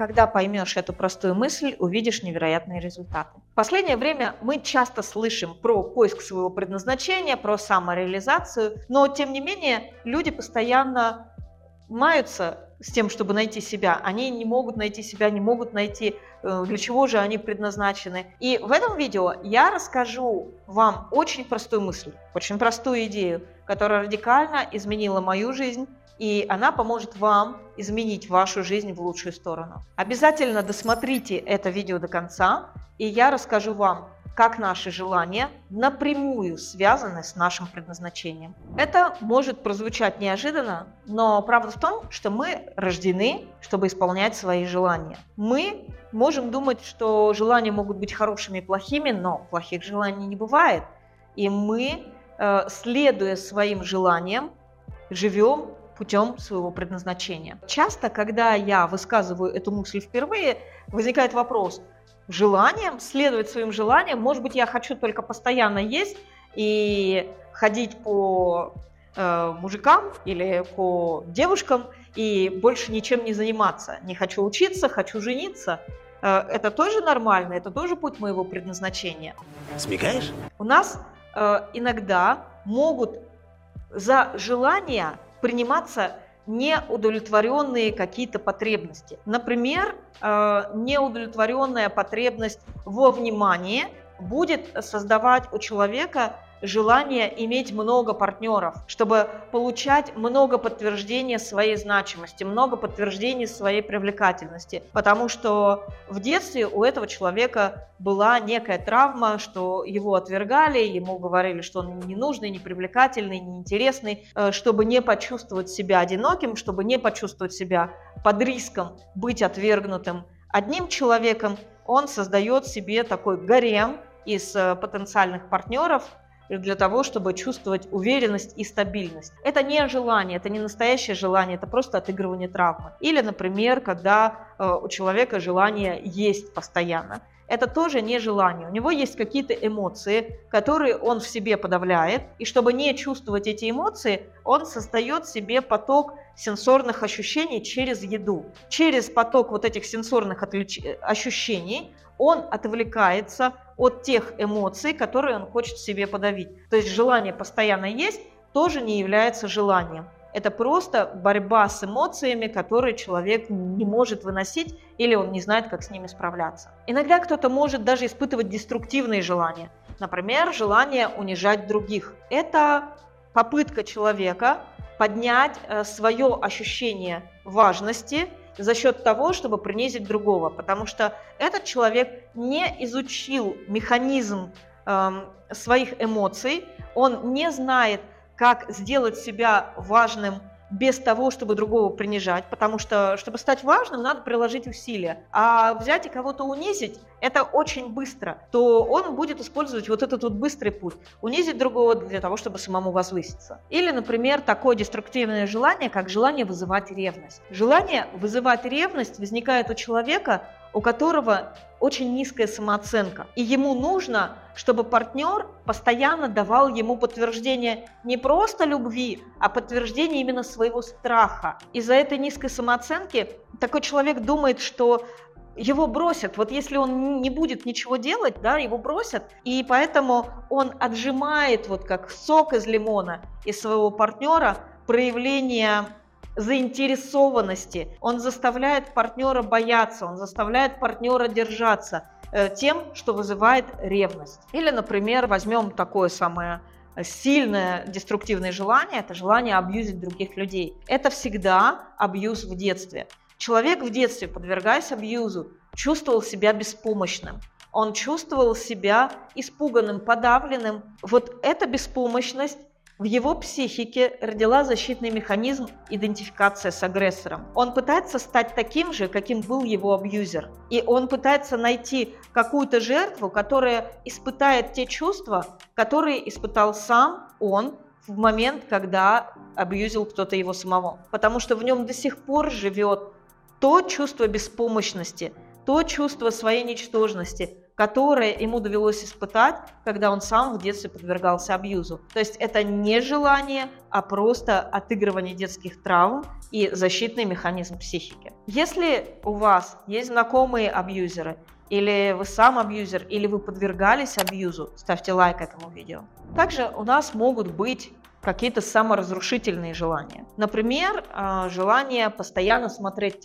Когда поймешь эту простую мысль, увидишь невероятные результаты. В последнее время мы часто слышим про поиск своего предназначения, про самореализацию, но тем не менее люди постоянно маются с тем, чтобы найти себя. Они не могут найти себя, не могут найти, для чего же они предназначены. И в этом видео я расскажу вам очень простую мысль, очень простую идею, которая радикально изменила мою жизнь, и она поможет вам изменить вашу жизнь в лучшую сторону. Обязательно досмотрите это видео до конца, и я расскажу вам, как наши желания напрямую связаны с нашим предназначением. Это может прозвучать неожиданно, но правда в том, что мы рождены, чтобы исполнять свои желания. Мы можем думать, что желания могут быть хорошими и плохими, но плохих желаний не бывает. И мы, э, следуя своим желаниям, живем путем своего предназначения. Часто, когда я высказываю эту мысль впервые, возникает вопрос, желанием, следовать своим желаниям, может быть, я хочу только постоянно есть и ходить по э, мужикам или по девушкам и больше ничем не заниматься. Не хочу учиться, хочу жениться. Э, это тоже нормально, это тоже путь моего предназначения. Смекаешь? У нас э, иногда могут за желания приниматься неудовлетворенные какие-то потребности. Например, э, неудовлетворенная потребность во внимании будет создавать у человека желание иметь много партнеров, чтобы получать много подтверждений своей значимости, много подтверждений своей привлекательности. Потому что в детстве у этого человека была некая травма, что его отвергали, ему говорили, что он ненужный, непривлекательный, неинтересный, э, чтобы не почувствовать себя одиноким, чтобы не почувствовать себя под риском быть отвергнутым одним человеком, он создает себе такой гарем из э, потенциальных партнеров, для того, чтобы чувствовать уверенность и стабильность. Это не желание, это не настоящее желание, это просто отыгрывание травмы. Или, например, когда э, у человека желание есть постоянно. Это тоже не желание. У него есть какие-то эмоции, которые он в себе подавляет, и чтобы не чувствовать эти эмоции, он создает себе поток сенсорных ощущений через еду. Через поток вот этих сенсорных ощущений он отвлекается от тех эмоций, которые он хочет себе подавить. То есть желание постоянно есть тоже не является желанием. Это просто борьба с эмоциями, которые человек не может выносить или он не знает, как с ними справляться. Иногда кто-то может даже испытывать деструктивные желания. Например, желание унижать других. Это попытка человека поднять э, свое ощущение важности за счет того, чтобы принизить другого, потому что этот человек не изучил механизм э, своих эмоций, он не знает, как сделать себя важным без того, чтобы другого принижать, потому что, чтобы стать важным, надо приложить усилия. А взять и кого-то унизить, это очень быстро, то он будет использовать вот этот вот быстрый путь, унизить другого для того, чтобы самому возвыситься. Или, например, такое деструктивное желание, как желание вызывать ревность. Желание вызывать ревность возникает у человека, у которого очень низкая самооценка. И ему нужно, чтобы партнер постоянно давал ему подтверждение не просто любви, а подтверждение именно своего страха. Из-за этой низкой самооценки такой человек думает, что его бросят. Вот если он не будет ничего делать, да, его бросят. И поэтому он отжимает, вот как сок из лимона, из своего партнера проявление заинтересованности. Он заставляет партнера бояться, он заставляет партнера держаться э, тем, что вызывает ревность. Или, например, возьмем такое самое сильное деструктивное желание, это желание абьюзить других людей. Это всегда абьюз в детстве. Человек в детстве, подвергаясь абьюзу, чувствовал себя беспомощным. Он чувствовал себя испуганным, подавленным. Вот эта беспомощность в его психике родила защитный механизм идентификация с агрессором. Он пытается стать таким же, каким был его абьюзер. И он пытается найти какую-то жертву, которая испытает те чувства, которые испытал сам он в момент, когда абьюзил кто-то его самого. Потому что в нем до сих пор живет то чувство беспомощности, то чувство своей ничтожности, которое ему довелось испытать, когда он сам в детстве подвергался абьюзу. То есть это не желание, а просто отыгрывание детских травм, и защитный механизм психики. Если у вас есть знакомые абьюзеры, или вы сам абьюзер, или вы подвергались абьюзу, ставьте лайк этому видео. Также у нас могут быть какие-то саморазрушительные желания. Например, а, желание постоянно смотреть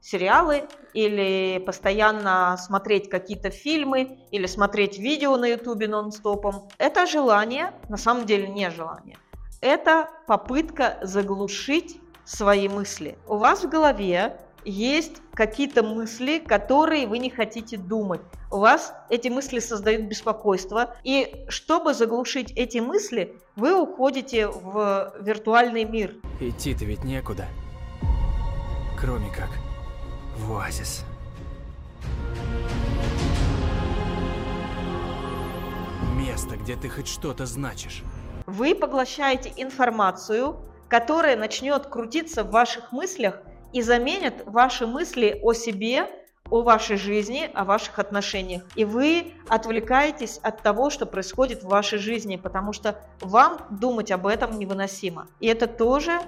телесериалы или постоянно смотреть какие-то фильмы или смотреть видео на ютубе нон-стопом. Это желание, на самом деле не желание. Это попытка заглушить свои мысли. У вас в голове есть какие-то мысли, которые вы не хотите думать. У вас эти мысли создают беспокойство. И чтобы заглушить эти мысли, вы уходите в виртуальный мир. Идти-то ведь некуда. Кроме как в оазис. Место, где ты хоть что-то значишь. Вы поглощаете информацию, которая начнет крутиться в ваших мыслях и заменят ваши мысли о себе, о вашей жизни, о ваших отношениях. И вы отвлекаетесь от того, что происходит в вашей жизни, потому что вам думать об этом невыносимо. И это тоже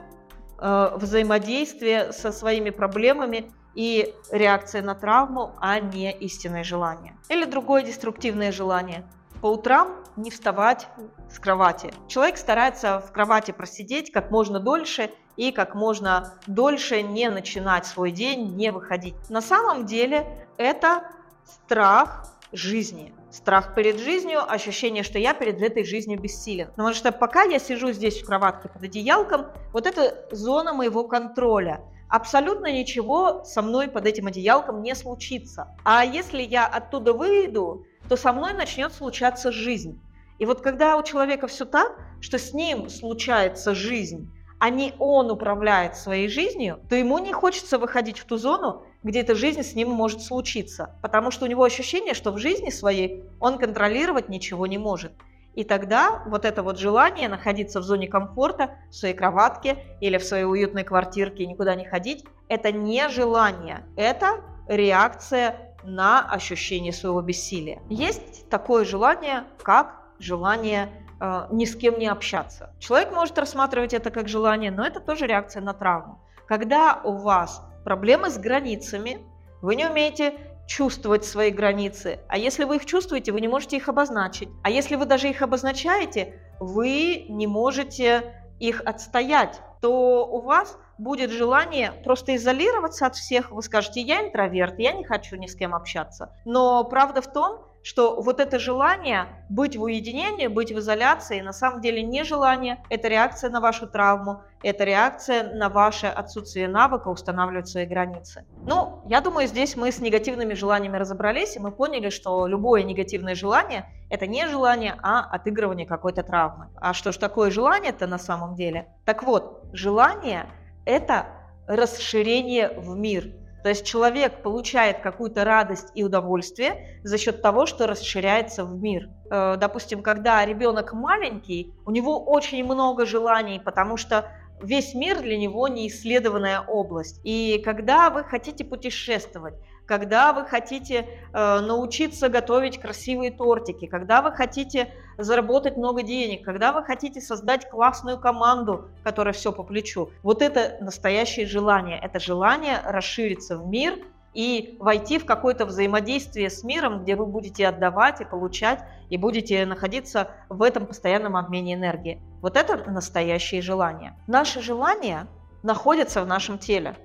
взаимодействие со своими проблемами и реакция на травму, а не истинное желание. Или другое деструктивное желание. По утрам не вставать с кровати. Человек старается в кровати просидеть как можно дольше и как можно дольше не начинать свой день, не выходить. На самом деле это страх жизни. Страх перед жизнью, ощущение, что я перед этой жизнью бессилен. Потому что пока я сижу здесь в кроватке под одеялком, вот это зона моего контроля. Абсолютно ничего со мной под этим одеялком не случится. А если я оттуда выйду, то со мной начнет случаться жизнь. И вот когда у человека все так, что с ним случается жизнь, а не он управляет своей жизнью, то ему не хочется выходить в ту зону, где эта жизнь с ним может случиться. Потому что у него ощущение, что в жизни своей он контролировать ничего не может. И тогда вот это вот желание находиться в зоне комфорта, в своей кроватке или в своей уютной квартирке и никуда не ходить, это не желание, это реакция на ощущение своего бессилия. Есть такое желание, как желание Э, ни с кем не общаться. Человек может рассматривать это как желание, но это тоже реакция на травму. Когда у вас проблемы с границами, вы не умеете чувствовать свои границы. А если вы их чувствуете, вы не можете их обозначить. А если вы даже их обозначаете, вы не можете их отстоять, то у вас будет желание просто изолироваться от всех. Вы скажете, я интроверт, я не хочу ни с кем общаться. Но правда в том, что вот это желание быть в уединении, быть в изоляции, на самом деле не желание, это реакция на вашу травму, это реакция на ваше отсутствие навыка устанавливать свои границы. Ну, я думаю, здесь мы с негативными желаниями разобрались, и мы поняли, что любое негативное желание – это не желание, а отыгрывание какой-то травмы. А что ж такое желание-то на самом деле? Так вот, желание – это расширение в мир – то есть человек получает какую-то радость и удовольствие за счет того, что расширяется в мир. Э, допустим, когда ребенок маленький, у него очень много желаний, потому что весь мир для него неисследованная область. И когда вы хотите путешествовать, когда вы хотите э, научиться готовить красивые тортики, когда вы хотите заработать много денег, когда вы хотите создать классную команду, которая все по плечу. Вот это настоящее желание. Это желание расшириться в мир и войти в какое-то взаимодействие с миром, где вы будете отдавать и получать, и будете находиться в этом постоянном обмене энергии. Вот это настоящее желание. Наши желания находятся в нашем теле.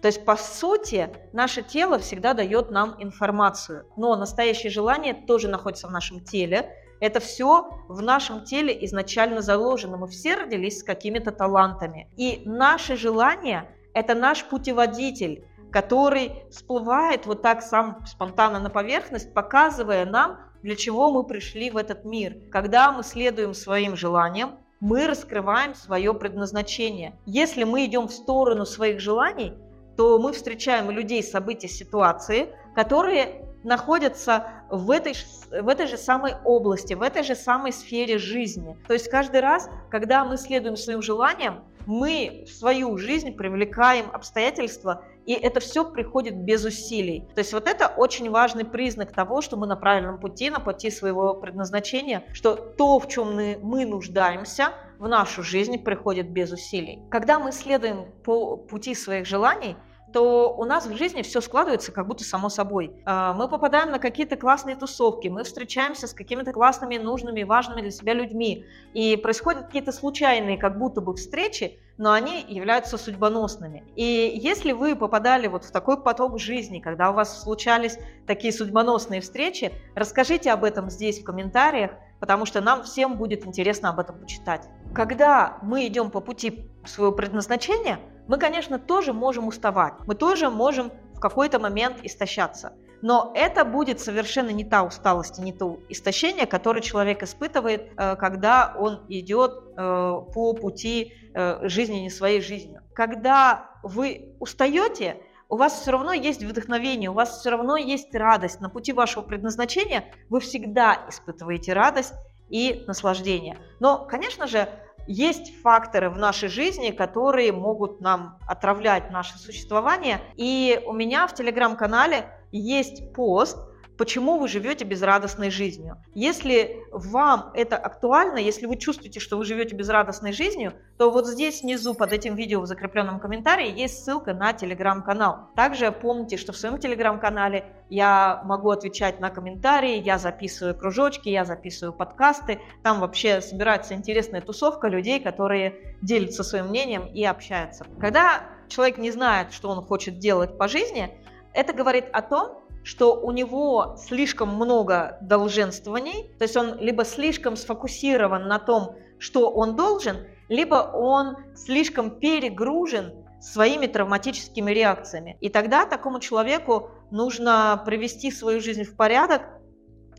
То есть, по сути, наше тело всегда дает нам информацию. Но настоящее желание тоже находится в нашем теле. Это все в нашем теле изначально заложено. Мы все родились с какими-то талантами. И наше желание – это наш путеводитель, который всплывает вот так сам спонтанно на поверхность, показывая нам, для чего мы пришли в этот мир. Когда мы следуем своим желаниям, мы раскрываем свое предназначение. Если мы идем в сторону своих желаний – то мы встречаем людей, события, ситуации, которые находятся в этой, в этой же самой области, в этой же самой сфере жизни. То есть каждый раз, когда мы следуем своим желаниям, мы в свою жизнь привлекаем обстоятельства, и это все приходит без усилий. То есть вот это очень важный признак того, что мы на правильном пути, на пути своего предназначения, что то, в чем мы, нуждаемся, в нашу жизнь приходит без усилий. Когда мы следуем по пути своих желаний, то у нас в жизни все складывается как будто само собой. А, мы попадаем на какие-то классные тусовки, мы встречаемся с какими-то классными, нужными, важными для себя людьми, и происходят какие-то случайные как будто бы встречи, но они являются судьбоносными. И если вы попадали вот в такой поток жизни, когда у вас случались такие судьбоносные встречи, расскажите об этом здесь в комментариях, потому что нам всем будет интересно об этом почитать. Когда мы идем по пути своего предназначения, мы, конечно, тоже можем уставать, мы тоже можем в какой-то момент истощаться. Но это будет совершенно не та усталость и не то истощение, которое человек испытывает, э, когда он идет э, по пути э, жизни не своей жизнью. Когда вы устаете, у вас все равно есть вдохновение, у вас все равно есть радость. На пути вашего предназначения вы всегда испытываете радость и наслаждение. Но, конечно же, есть факторы в нашей жизни, которые могут нам отравлять наше существование. И у меня в телеграм-канале есть пост, почему вы живете безрадостной жизнью. Если вам это актуально, если вы чувствуете, что вы живете безрадостной жизнью, то вот здесь внизу под этим видео в закрепленном комментарии есть ссылка на телеграм-канал. Также помните, что в своем телеграм-канале я могу отвечать на комментарии, я записываю кружочки, я записываю подкасты. Там вообще собирается интересная тусовка людей, которые делятся своим мнением и общаются. Когда человек не знает, что он хочет делать по жизни, это говорит о том, что у него слишком много долженствований, то есть он либо слишком сфокусирован на том, что он должен, либо он слишком перегружен своими травматическими реакциями. И тогда такому человеку нужно привести свою жизнь в порядок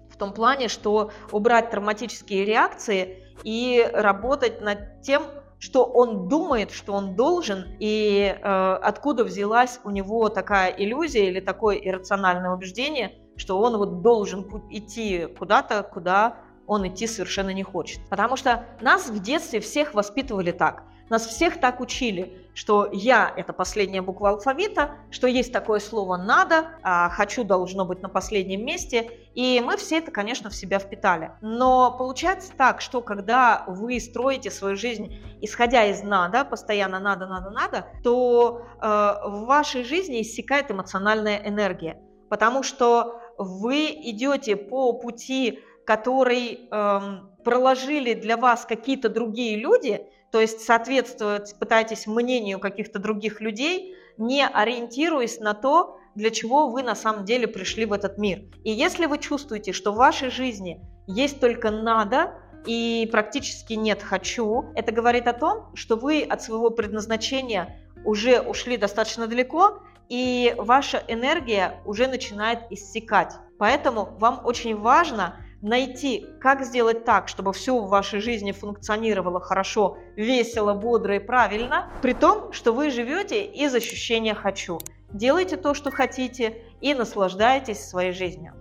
в том плане, что убрать травматические реакции и работать над тем, что он думает, что он должен, и э, откуда взялась у него такая иллюзия или такое иррациональное убеждение, что он вот должен идти куда-то, куда он идти совершенно не хочет. Потому что нас в детстве всех воспитывали так. Нас всех так учили, что я – это последняя буква алфавита, что есть такое слово «надо», а «хочу» должно быть на последнем месте, и мы все это, конечно, в себя впитали. Но получается так, что когда вы строите свою жизнь, исходя из «надо», постоянно «надо», «надо», «надо», то э, в вашей жизни иссякает эмоциональная энергия, потому что вы идете по пути, который эм, проложили для вас какие-то другие люди – то есть соответствовать пытаетесь мнению каких-то других людей, не ориентируясь на то, для чего вы на самом деле пришли в этот мир. И если вы чувствуете, что в вашей жизни есть только надо и практически нет хочу, это говорит о том, что вы от своего предназначения уже ушли достаточно далеко, и ваша энергия уже начинает иссякать. Поэтому вам очень важно найти, как сделать так, чтобы все в вашей жизни функционировало хорошо, весело, бодро и правильно, при том, что вы живете из ощущения «хочу». Делайте то, что хотите, и наслаждайтесь своей жизнью.